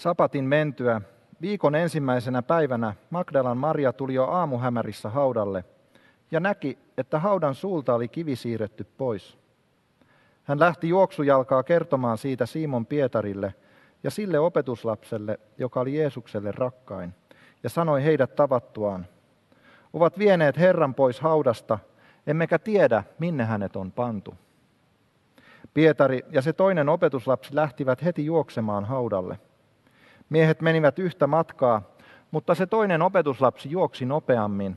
Sapatin mentyä viikon ensimmäisenä päivänä Magdalan Maria tuli jo aamuhämärissä haudalle ja näki, että haudan suulta oli kivi siirretty pois. Hän lähti juoksujalkaa kertomaan siitä Simon Pietarille ja sille opetuslapselle, joka oli Jeesukselle rakkain, ja sanoi heidät tavattuaan, ovat vieneet Herran pois haudasta, emmekä tiedä, minne hänet on pantu. Pietari ja se toinen opetuslapsi lähtivät heti juoksemaan haudalle. Miehet menivät yhtä matkaa, mutta se toinen opetuslapsi juoksi nopeammin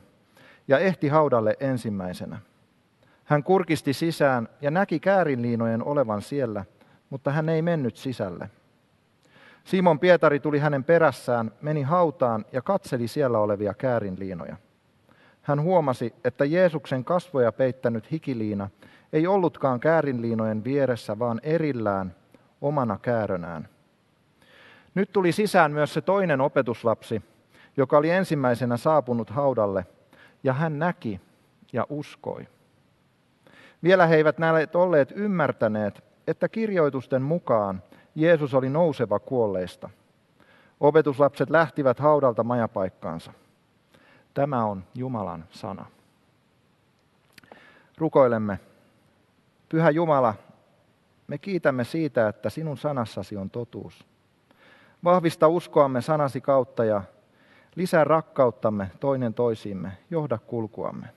ja ehti haudalle ensimmäisenä. Hän kurkisti sisään ja näki käärinliinojen olevan siellä, mutta hän ei mennyt sisälle. Simon Pietari tuli hänen perässään, meni hautaan ja katseli siellä olevia käärinliinoja. Hän huomasi, että Jeesuksen kasvoja peittänyt hikiliina ei ollutkaan käärinliinojen vieressä, vaan erillään omana käärönään. Nyt tuli sisään myös se toinen opetuslapsi, joka oli ensimmäisenä saapunut haudalle, ja hän näki ja uskoi. Vielä he eivät näet olleet ymmärtäneet, että kirjoitusten mukaan Jeesus oli nouseva kuolleista. Opetuslapset lähtivät haudalta majapaikkaansa. Tämä on Jumalan sana. Rukoilemme. Pyhä Jumala, me kiitämme siitä, että sinun sanassasi on totuus. Vahvista uskoamme sanasi kautta ja lisää rakkauttamme toinen toisiimme, johda kulkuamme.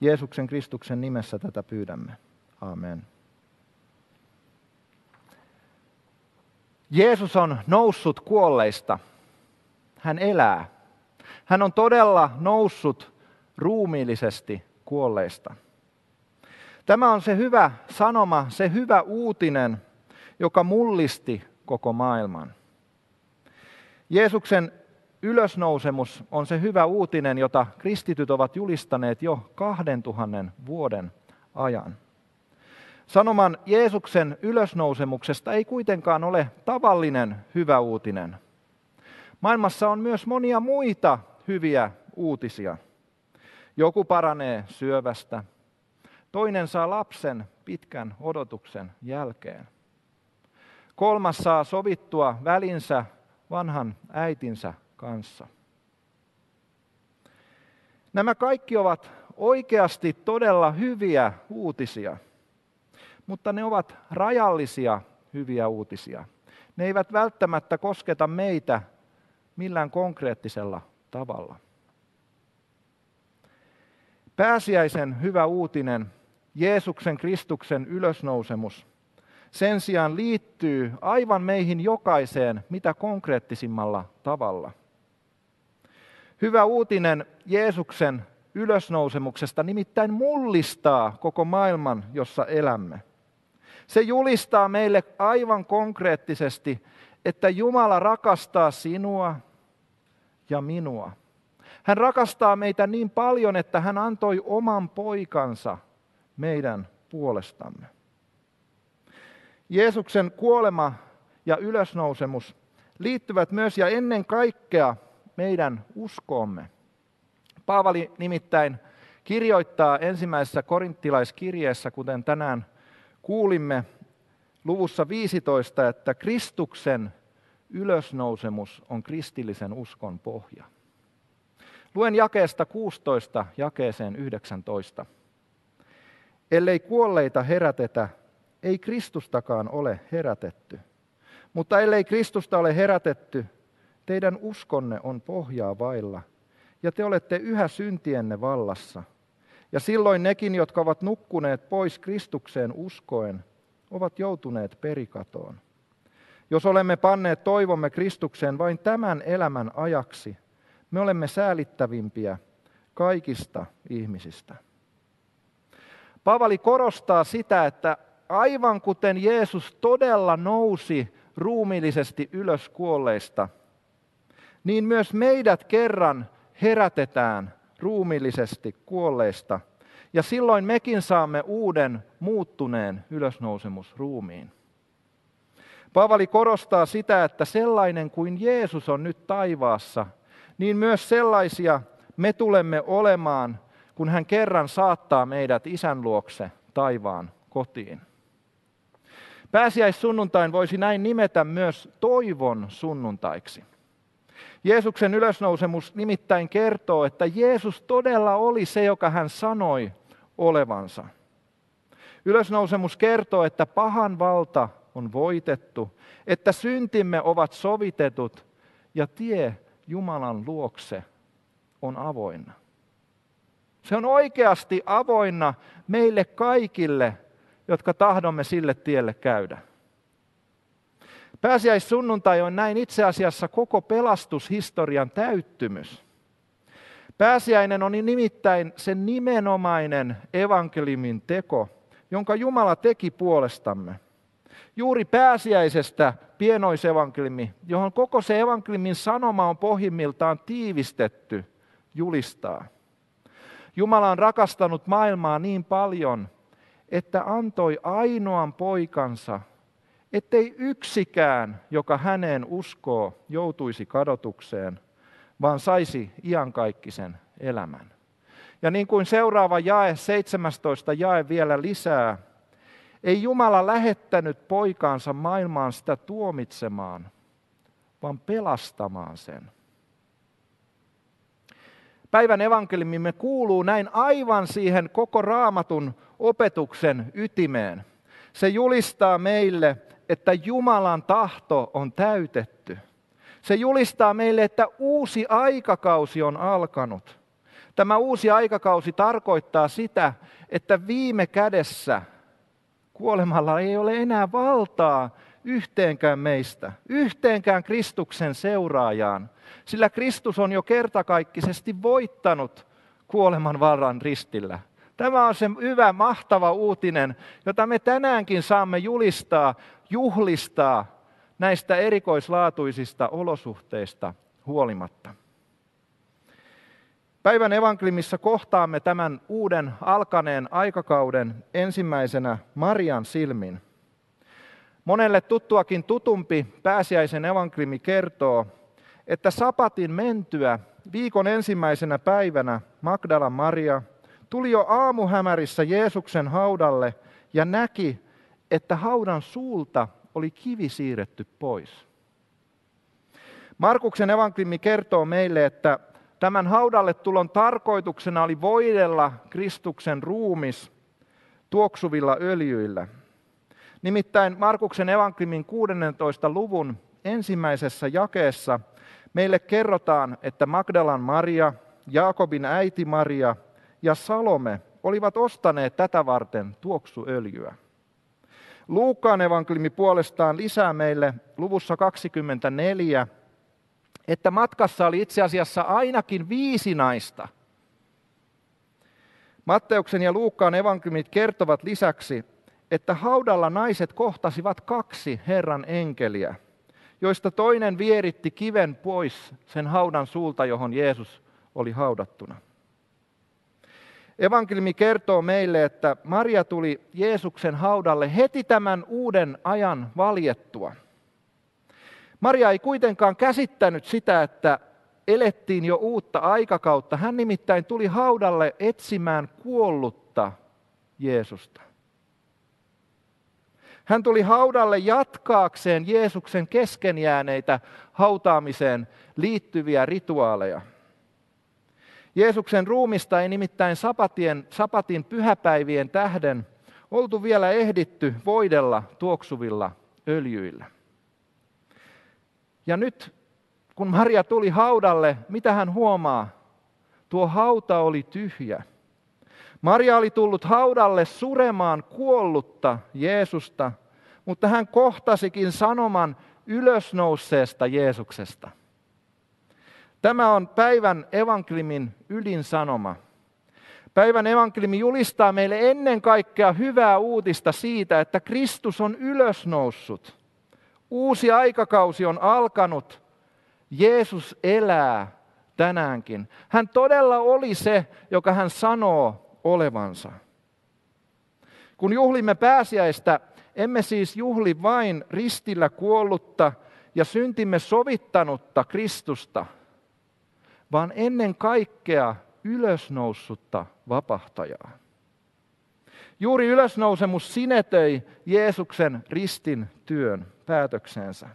Jeesuksen Kristuksen nimessä tätä pyydämme. Amen. Jeesus on noussut kuolleista. Hän elää. Hän on todella noussut ruumiillisesti kuolleista. Tämä on se hyvä sanoma, se hyvä uutinen, joka mullisti koko maailman. Jeesuksen ylösnousemus on se hyvä uutinen, jota kristityt ovat julistaneet jo kahden tuhannen vuoden ajan. Sanoman Jeesuksen ylösnousemuksesta ei kuitenkaan ole tavallinen hyvä uutinen. Maailmassa on myös monia muita hyviä uutisia. Joku paranee syövästä, toinen saa lapsen pitkän odotuksen jälkeen. Kolmas saa sovittua välinsä vanhan äitinsä kanssa. Nämä kaikki ovat oikeasti todella hyviä uutisia, mutta ne ovat rajallisia hyviä uutisia. Ne eivät välttämättä kosketa meitä millään konkreettisella tavalla. Pääsiäisen hyvä uutinen, Jeesuksen Kristuksen ylösnousemus, sen sijaan liittyy aivan meihin jokaiseen mitä konkreettisimmalla tavalla. Hyvä uutinen Jeesuksen ylösnousemuksesta nimittäin mullistaa koko maailman, jossa elämme. Se julistaa meille aivan konkreettisesti, että Jumala rakastaa sinua ja minua. Hän rakastaa meitä niin paljon, että hän antoi oman poikansa meidän puolestamme. Jeesuksen kuolema ja ylösnousemus liittyvät myös ja ennen kaikkea meidän uskoomme. Paavali nimittäin kirjoittaa ensimmäisessä korinttilaiskirjeessä, kuten tänään kuulimme luvussa 15, että Kristuksen ylösnousemus on kristillisen uskon pohja. Luen jakeesta 16 jakeeseen 19. Ellei kuolleita herätetä, ei Kristustakaan ole herätetty. Mutta ellei Kristusta ole herätetty, teidän uskonne on pohjaa vailla, ja te olette yhä syntienne vallassa. Ja silloin nekin, jotka ovat nukkuneet pois Kristukseen uskoen, ovat joutuneet perikatoon. Jos olemme panneet toivomme Kristukseen vain tämän elämän ajaksi, me olemme säälittävimpiä kaikista ihmisistä. Paavali korostaa sitä, että aivan kuten Jeesus todella nousi ruumiillisesti ylös kuolleista, niin myös meidät kerran herätetään ruumiillisesti kuolleista. Ja silloin mekin saamme uuden muuttuneen ylösnousemusruumiin. Paavali korostaa sitä, että sellainen kuin Jeesus on nyt taivaassa, niin myös sellaisia me tulemme olemaan, kun hän kerran saattaa meidät isän luokse taivaan kotiin. Pääsiäissunnuntain voisi näin nimetä myös toivon sunnuntaiksi. Jeesuksen ylösnousemus nimittäin kertoo, että Jeesus todella oli se, joka hän sanoi olevansa. Ylösnousemus kertoo, että pahan valta on voitettu, että syntimme ovat sovitetut ja tie Jumalan luokse on avoinna. Se on oikeasti avoinna meille kaikille, jotka tahdomme sille tielle käydä. Pääsiäissunnuntai on näin itse asiassa koko pelastushistorian täyttymys. Pääsiäinen on nimittäin se nimenomainen evankeliumin teko, jonka Jumala teki puolestamme. Juuri pääsiäisestä pienoisevankeliumi, johon koko se evankeliumin sanoma on pohjimmiltaan tiivistetty, julistaa. Jumala on rakastanut maailmaa niin paljon, että antoi ainoan poikansa, ettei yksikään, joka häneen uskoo, joutuisi kadotukseen, vaan saisi iankaikkisen elämän. Ja niin kuin seuraava jae, 17 jae vielä lisää, ei Jumala lähettänyt poikaansa maailmaan sitä tuomitsemaan, vaan pelastamaan sen. Päivän evankeliumimme kuuluu näin aivan siihen koko raamatun opetuksen ytimeen. Se julistaa meille, että Jumalan tahto on täytetty. Se julistaa meille, että uusi aikakausi on alkanut. Tämä uusi aikakausi tarkoittaa sitä, että viime kädessä kuolemalla ei ole enää valtaa yhteenkään meistä, yhteenkään Kristuksen seuraajaan, sillä Kristus on jo kertakaikkisesti voittanut kuoleman varan ristillä. Tämä on se hyvä, mahtava uutinen, jota me tänäänkin saamme julistaa, juhlistaa näistä erikoislaatuisista olosuhteista huolimatta. Päivän evankeliumissa kohtaamme tämän uuden alkaneen aikakauden ensimmäisenä Marian silmin. Monelle tuttuakin tutumpi pääsiäisen evankeliumi kertoo, että sapatin mentyä viikon ensimmäisenä päivänä Magdalan Maria tuli jo aamuhämärissä Jeesuksen haudalle ja näki, että haudan suulta oli kivi siirretty pois. Markuksen evankeliumi kertoo meille, että Tämän haudalle tulon tarkoituksena oli voidella Kristuksen ruumis tuoksuvilla öljyillä. Nimittäin Markuksen evankeliumin 16. luvun ensimmäisessä jakeessa meille kerrotaan, että Magdalan Maria, Jaakobin äiti Maria ja Salome olivat ostaneet tätä varten tuoksuöljyä. Luukkaan evankeliumi puolestaan lisää meille luvussa 24 että matkassa oli itse asiassa ainakin viisi naista. Matteuksen ja Luukkaan evankeliumit kertovat lisäksi, että haudalla naiset kohtasivat kaksi Herran enkeliä, joista toinen vieritti kiven pois sen haudan suulta, johon Jeesus oli haudattuna. Evankeliumi kertoo meille, että Maria tuli Jeesuksen haudalle heti tämän uuden ajan valjettua – Maria ei kuitenkaan käsittänyt sitä, että elettiin jo uutta aikakautta. Hän nimittäin tuli haudalle etsimään kuollutta Jeesusta. Hän tuli haudalle jatkaakseen Jeesuksen keskenjääneitä hautaamiseen liittyviä rituaaleja. Jeesuksen ruumista ei nimittäin sapatien, sapatin pyhäpäivien tähden oltu vielä ehditty voidella tuoksuvilla öljyillä. Ja nyt, kun Maria tuli haudalle, mitä hän huomaa? Tuo hauta oli tyhjä. Maria oli tullut haudalle suremaan kuollutta Jeesusta, mutta hän kohtasikin sanoman ylösnouseesta Jeesuksesta. Tämä on päivän evankelimin ydinsanoma. Päivän evankeliumi julistaa meille ennen kaikkea hyvää uutista siitä, että Kristus on ylösnoussut – Uusi aikakausi on alkanut. Jeesus elää tänäänkin. Hän todella oli se, joka hän sanoo olevansa. Kun juhlimme pääsiäistä, emme siis juhli vain ristillä kuollutta ja syntimme sovittanutta Kristusta, vaan ennen kaikkea ylösnoussutta vapahtajaa. Juuri ylösnousemus sinetöi Jeesuksen ristin työn päätöksensä.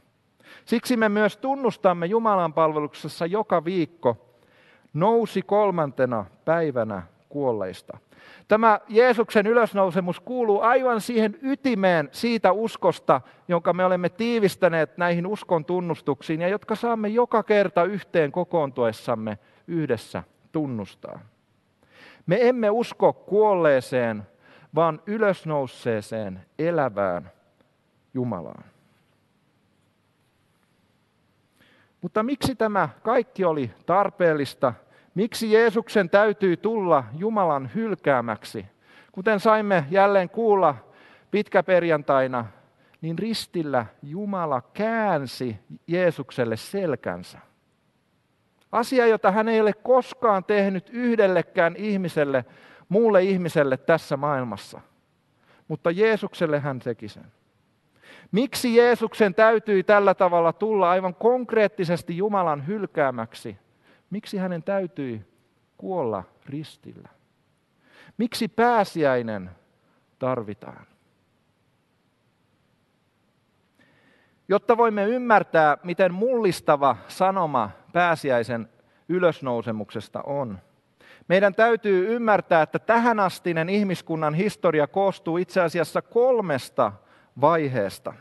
Siksi me myös tunnustamme Jumalan palveluksessa joka viikko nousi kolmantena päivänä kuolleista. Tämä Jeesuksen ylösnousemus kuuluu aivan siihen ytimeen siitä uskosta, jonka me olemme tiivistäneet näihin uskon tunnustuksiin ja jotka saamme joka kerta yhteen kokoontuessamme yhdessä tunnustaa. Me emme usko kuolleeseen, vaan ylösnousseeseen elävään Jumalaan. Mutta miksi tämä kaikki oli tarpeellista? Miksi Jeesuksen täytyy tulla Jumalan hylkäämäksi? Kuten saimme jälleen kuulla pitkäperjantaina, niin ristillä Jumala käänsi Jeesukselle selkänsä. Asia, jota hän ei ole koskaan tehnyt yhdellekään ihmiselle, muulle ihmiselle tässä maailmassa. Mutta Jeesukselle hän teki sen. Miksi Jeesuksen täytyi tällä tavalla tulla aivan konkreettisesti Jumalan hylkäämäksi? Miksi hänen täytyi kuolla ristillä? Miksi pääsiäinen tarvitaan? Jotta voimme ymmärtää, miten mullistava sanoma pääsiäisen ylösnousemuksesta on, meidän täytyy ymmärtää, että tähänastinen ihmiskunnan historia koostuu itse asiassa kolmesta vaiheesta.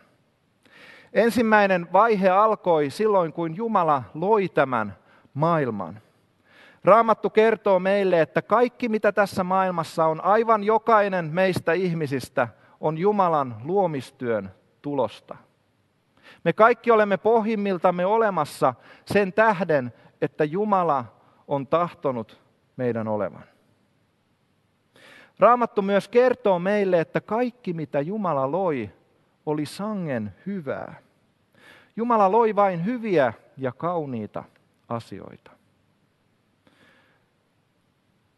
Ensimmäinen vaihe alkoi silloin, kun Jumala loi tämän maailman. Raamattu kertoo meille, että kaikki mitä tässä maailmassa on, aivan jokainen meistä ihmisistä, on Jumalan luomistyön tulosta. Me kaikki olemme pohjimmiltamme olemassa sen tähden, että Jumala on tahtonut meidän olevan. Raamattu myös kertoo meille, että kaikki mitä Jumala loi, oli sangen hyvää. Jumala loi vain hyviä ja kauniita asioita.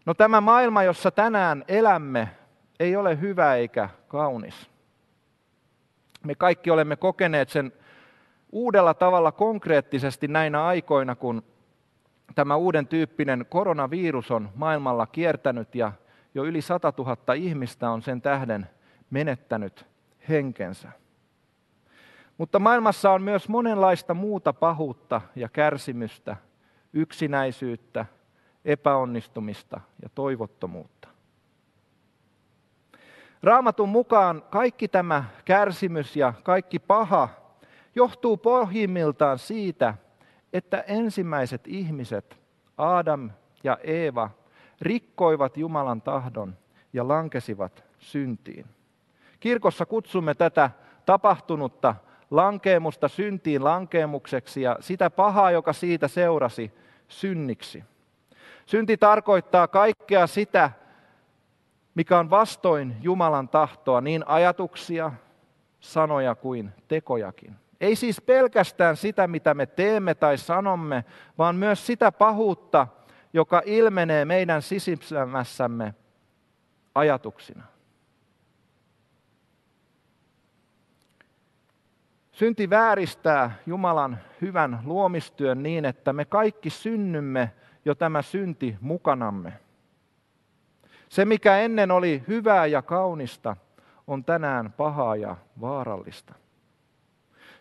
No tämä maailma, jossa tänään elämme, ei ole hyvä eikä kaunis. Me kaikki olemme kokeneet sen uudella tavalla konkreettisesti näinä aikoina, kun tämä uuden tyyppinen koronavirus on maailmalla kiertänyt ja jo yli 100 000 ihmistä on sen tähden menettänyt henkensä. Mutta maailmassa on myös monenlaista muuta pahuutta ja kärsimystä, yksinäisyyttä, epäonnistumista ja toivottomuutta. Raamatun mukaan kaikki tämä kärsimys ja kaikki paha johtuu pohjimmiltaan siitä, että ensimmäiset ihmiset, Adam ja Eeva, rikkoivat Jumalan tahdon ja lankesivat syntiin. Kirkossa kutsumme tätä tapahtunutta lankeemusta syntiin lankeemukseksi ja sitä pahaa, joka siitä seurasi, synniksi. Synti tarkoittaa kaikkea sitä, mikä on vastoin Jumalan tahtoa, niin ajatuksia, sanoja kuin tekojakin. Ei siis pelkästään sitä, mitä me teemme tai sanomme, vaan myös sitä pahuutta, joka ilmenee meidän sisimmässämme ajatuksina. Synti vääristää Jumalan hyvän luomistyön niin, että me kaikki synnymme jo tämä synti mukanamme. Se, mikä ennen oli hyvää ja kaunista, on tänään pahaa ja vaarallista.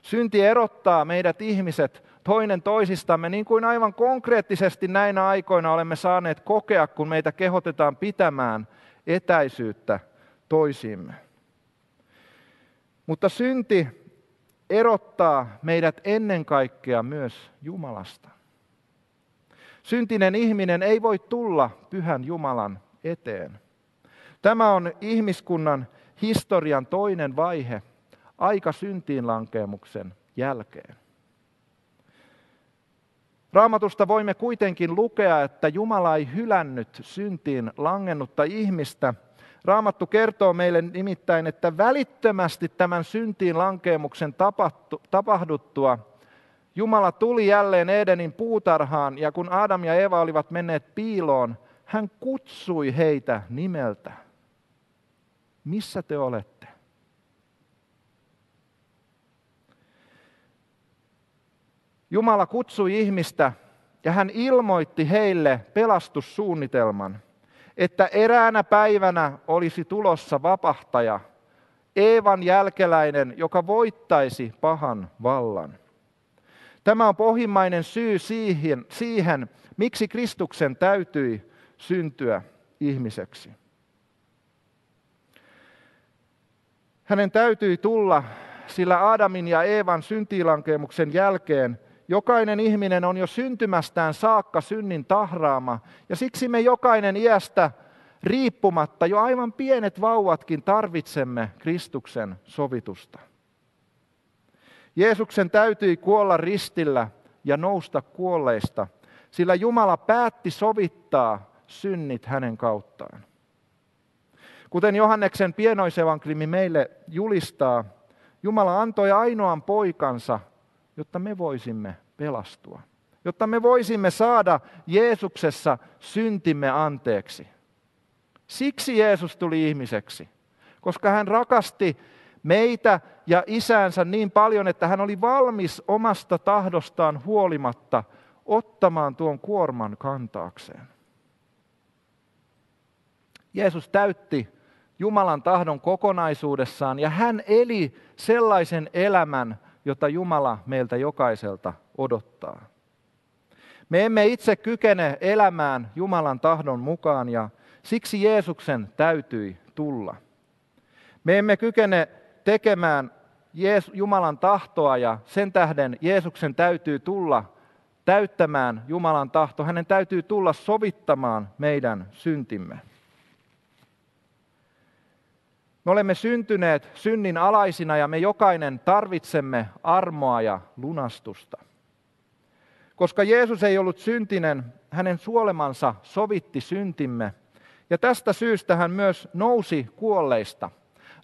Synti erottaa meidät ihmiset toinen toisistamme, niin kuin aivan konkreettisesti näinä aikoina olemme saaneet kokea, kun meitä kehotetaan pitämään etäisyyttä toisiimme. Mutta synti erottaa meidät ennen kaikkea myös Jumalasta. Syntinen ihminen ei voi tulla pyhän Jumalan eteen. Tämä on ihmiskunnan historian toinen vaihe aika syntiin lankeemuksen jälkeen. Raamatusta voimme kuitenkin lukea, että Jumala ei hylännyt syntiin langennutta ihmistä. Raamattu kertoo meille nimittäin, että välittömästi tämän syntiin lankeemuksen tapahduttua Jumala tuli jälleen Edenin puutarhaan ja kun Adam ja Eva olivat menneet piiloon, hän kutsui heitä nimeltä. Missä te olette? Jumala kutsui ihmistä ja hän ilmoitti heille pelastussuunnitelman. Että eräänä päivänä olisi tulossa vapahtaja, Eevan jälkeläinen, joka voittaisi pahan vallan. Tämä on pohjimmainen syy siihen, siihen miksi Kristuksen täytyi syntyä ihmiseksi. Hänen täytyi tulla, sillä Adamin ja Eevan syntiilankemuksen jälkeen jokainen ihminen on jo syntymästään saakka synnin tahraama, ja siksi me jokainen iästä riippumatta, jo aivan pienet vauvatkin tarvitsemme Kristuksen sovitusta. Jeesuksen täytyi kuolla ristillä ja nousta kuolleista, sillä Jumala päätti sovittaa synnit hänen kauttaan. Kuten Johanneksen pienoisevanklimi meille julistaa, Jumala antoi ainoan poikansa, jotta me voisimme pelastua. Jotta me voisimme saada Jeesuksessa syntimme anteeksi. Siksi Jeesus tuli ihmiseksi, koska hän rakasti meitä ja isäänsä niin paljon, että hän oli valmis omasta tahdostaan huolimatta ottamaan tuon kuorman kantaakseen. Jeesus täytti Jumalan tahdon kokonaisuudessaan ja hän eli sellaisen elämän, jota Jumala meiltä jokaiselta odottaa. Me emme itse kykene elämään Jumalan tahdon mukaan ja siksi Jeesuksen täytyi tulla. Me emme kykene tekemään Jumalan tahtoa ja sen tähden Jeesuksen täytyy tulla täyttämään Jumalan tahto. Hänen täytyy tulla sovittamaan meidän syntimme. Me olemme syntyneet synnin alaisina ja me jokainen tarvitsemme armoa ja lunastusta. Koska Jeesus ei ollut syntinen, hänen suolemansa sovitti syntimme. Ja tästä syystä hän myös nousi kuolleista.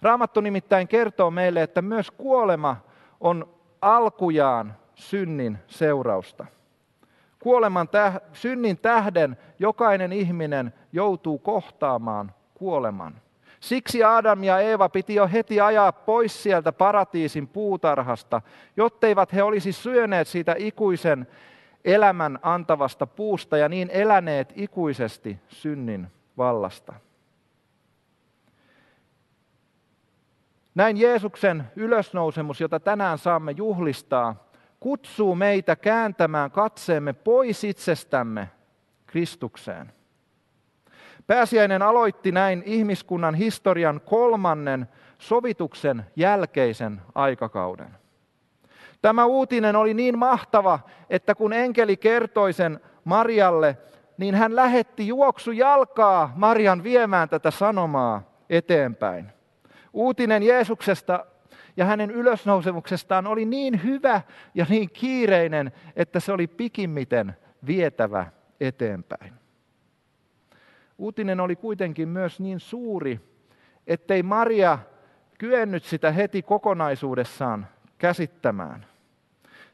Raamattu nimittäin kertoo meille, että myös kuolema on alkujaan synnin seurausta. Kuoleman täh- synnin tähden jokainen ihminen joutuu kohtaamaan kuoleman. Siksi Adam ja Eeva piti jo heti ajaa pois sieltä paratiisin puutarhasta, jotteivät he olisi syöneet siitä ikuisen elämän antavasta puusta ja niin eläneet ikuisesti synnin vallasta. Näin Jeesuksen ylösnousemus, jota tänään saamme juhlistaa, kutsuu meitä kääntämään katseemme pois itsestämme Kristukseen. Pääsiäinen aloitti näin ihmiskunnan historian kolmannen sovituksen jälkeisen aikakauden. Tämä uutinen oli niin mahtava, että kun enkeli kertoi sen Marialle, niin hän lähetti juoksu jalkaa Marian viemään tätä sanomaa eteenpäin. Uutinen Jeesuksesta ja hänen ylösnousemuksestaan oli niin hyvä ja niin kiireinen, että se oli pikimmiten vietävä eteenpäin. Uutinen oli kuitenkin myös niin suuri, ettei Maria kyennyt sitä heti kokonaisuudessaan käsittämään.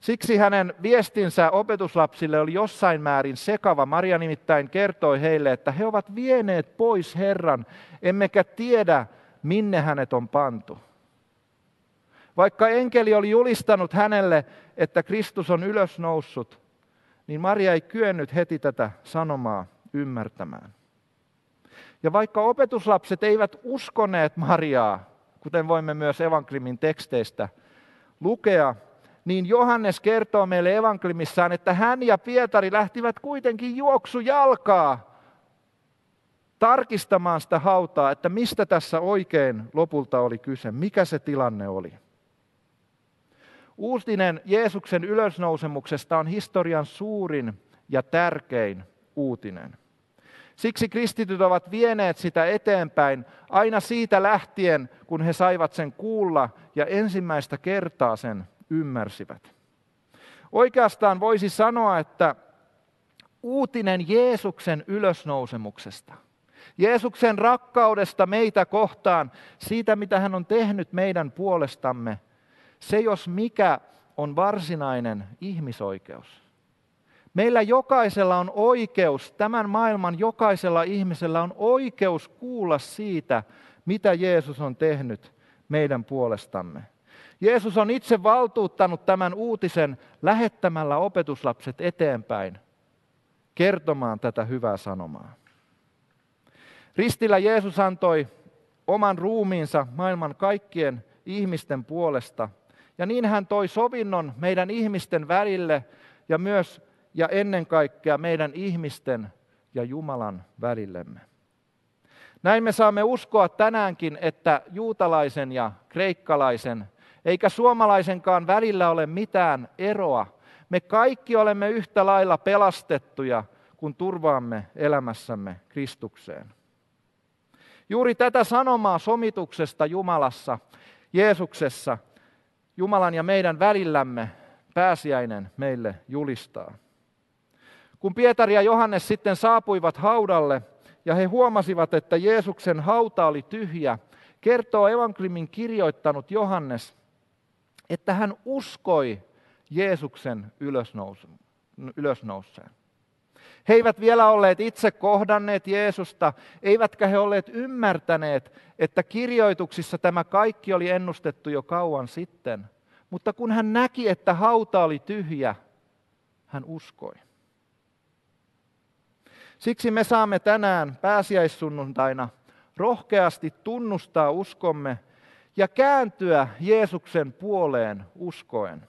Siksi hänen viestinsä opetuslapsille oli jossain määrin sekava. Maria nimittäin kertoi heille, että he ovat vieneet pois Herran, emmekä tiedä, minne hänet on pantu. Vaikka enkeli oli julistanut hänelle, että Kristus on ylösnoussut, niin Maria ei kyennyt heti tätä sanomaa ymmärtämään. Ja vaikka opetuslapset eivät uskoneet Mariaa, kuten voimme myös evankeliumin teksteistä lukea, niin Johannes kertoo meille evankeliumissaan, että hän ja Pietari lähtivät kuitenkin juoksu jalkaa tarkistamaan sitä hautaa, että mistä tässä oikein lopulta oli kyse, mikä se tilanne oli. Uutinen Jeesuksen ylösnousemuksesta on historian suurin ja tärkein uutinen. Siksi kristityt ovat vieneet sitä eteenpäin aina siitä lähtien, kun he saivat sen kuulla ja ensimmäistä kertaa sen ymmärsivät. Oikeastaan voisi sanoa, että uutinen Jeesuksen ylösnousemuksesta, Jeesuksen rakkaudesta meitä kohtaan, siitä mitä hän on tehnyt meidän puolestamme, se jos mikä on varsinainen ihmisoikeus. Meillä jokaisella on oikeus, tämän maailman jokaisella ihmisellä on oikeus kuulla siitä, mitä Jeesus on tehnyt meidän puolestamme. Jeesus on itse valtuuttanut tämän uutisen lähettämällä opetuslapset eteenpäin kertomaan tätä hyvää sanomaa. Ristillä Jeesus antoi oman ruumiinsa maailman kaikkien ihmisten puolesta. Ja niin hän toi sovinnon meidän ihmisten välille ja myös ja ennen kaikkea meidän ihmisten ja Jumalan välillemme. Näin me saamme uskoa tänäänkin, että juutalaisen ja kreikkalaisen, eikä suomalaisenkaan välillä ole mitään eroa. Me kaikki olemme yhtä lailla pelastettuja, kun turvaamme elämässämme Kristukseen. Juuri tätä sanomaa somituksesta Jumalassa, Jeesuksessa, Jumalan ja meidän välillämme pääsiäinen meille julistaa. Kun Pietari ja Johannes sitten saapuivat haudalle ja he huomasivat, että Jeesuksen hauta oli tyhjä, kertoo evankeliumin kirjoittanut Johannes, että hän uskoi Jeesuksen ylösnouseen. He eivät vielä olleet itse kohdanneet Jeesusta, eivätkä he olleet ymmärtäneet, että kirjoituksissa tämä kaikki oli ennustettu jo kauan sitten. Mutta kun hän näki, että hauta oli tyhjä, hän uskoi. Siksi me saamme tänään pääsiäissunnuntaina rohkeasti tunnustaa uskomme ja kääntyä Jeesuksen puoleen uskoen.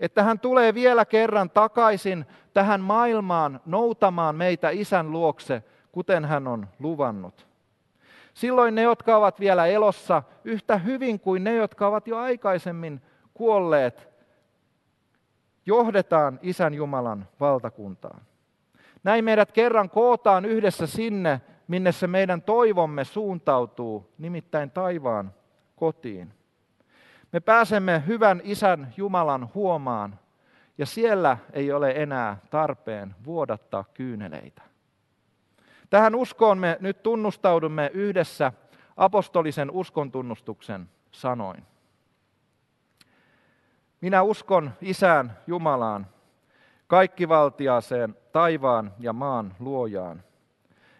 Että hän tulee vielä kerran takaisin tähän maailmaan noutamaan meitä isän luokse, kuten hän on luvannut. Silloin ne, jotka ovat vielä elossa, yhtä hyvin kuin ne, jotka ovat jo aikaisemmin kuolleet, johdetaan isän Jumalan valtakuntaan. Näin meidät kerran kootaan yhdessä sinne, minne se meidän toivomme suuntautuu, nimittäin taivaan kotiin. Me pääsemme hyvän isän Jumalan huomaan, ja siellä ei ole enää tarpeen vuodattaa kyyneleitä. Tähän uskoon me nyt tunnustaudumme yhdessä apostolisen uskontunnustuksen sanoin. Minä uskon Isään Jumalaan, kaikkivaltiaaseen taivaan ja maan luojaan,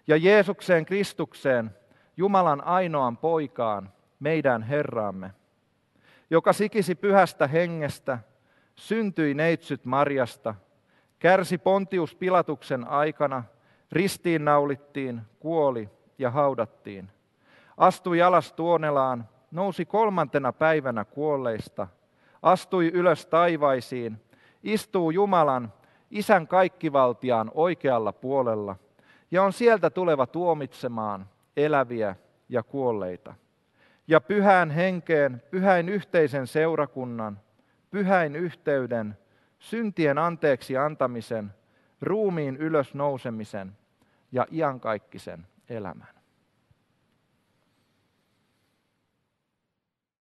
ja Jeesukseen Kristukseen, Jumalan ainoan poikaan, meidän Herraamme, joka sikisi pyhästä hengestä, syntyi neitsyt Marjasta, kärsi Pontius Pilatuksen aikana, ristiin naulittiin, kuoli ja haudattiin. Astui alas tuonelaan, nousi kolmantena päivänä kuolleista, astui ylös taivaisiin, istuu Jumalan isän kaikkivaltiaan oikealla puolella ja on sieltä tuleva tuomitsemaan eläviä ja kuolleita. Ja pyhään henkeen, pyhäin yhteisen seurakunnan, pyhäin yhteyden, syntien anteeksi antamisen, ruumiin ylösnousemisen ja iankaikkisen elämän.